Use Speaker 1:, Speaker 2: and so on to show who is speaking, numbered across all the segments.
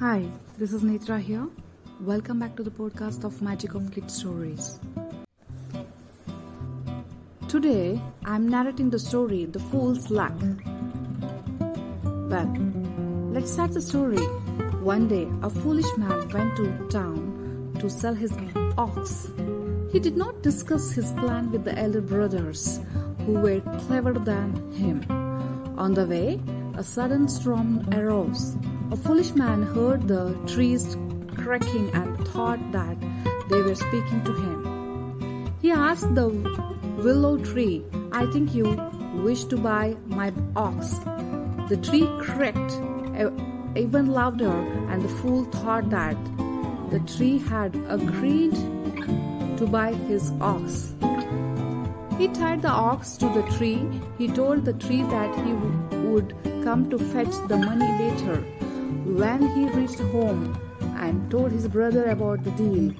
Speaker 1: Hi, this is Netra here. Welcome back to the podcast of Magic of Kid Stories. Today, I'm narrating the story The Fool's Luck. Well, let's start the story. One day, a foolish man went to town to sell his ox. He did not discuss his plan with the elder brothers, who were cleverer than him. On the way, a sudden storm arose. A foolish man heard the trees cracking and thought that they were speaking to him. He asked the willow tree, I think you wish to buy my ox. The tree cracked even louder, and the fool thought that the tree had agreed to buy his ox. He tied the ox to the tree. He told the tree that he would come to fetch the money later. When he reached home and told his brother about the deal,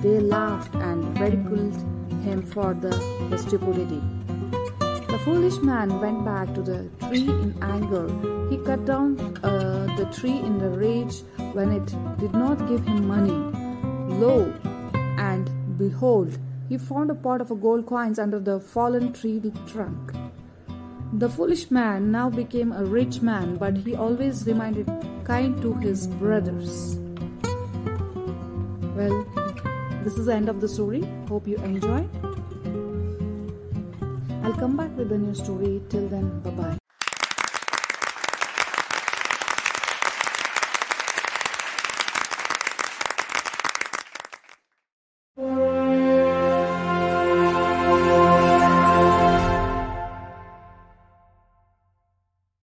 Speaker 1: they laughed and ridiculed him for the, stupidity. The foolish man went back to the tree in anger. He cut down uh, the tree in a rage when it did not give him money. Lo, and behold, he found a pot of gold coins under the fallen tree trunk. The foolish man now became a rich man, but he always remained kind to his brothers. Well, this is the end of the story. Hope you enjoy. I'll come back with a new story. Till then, bye bye.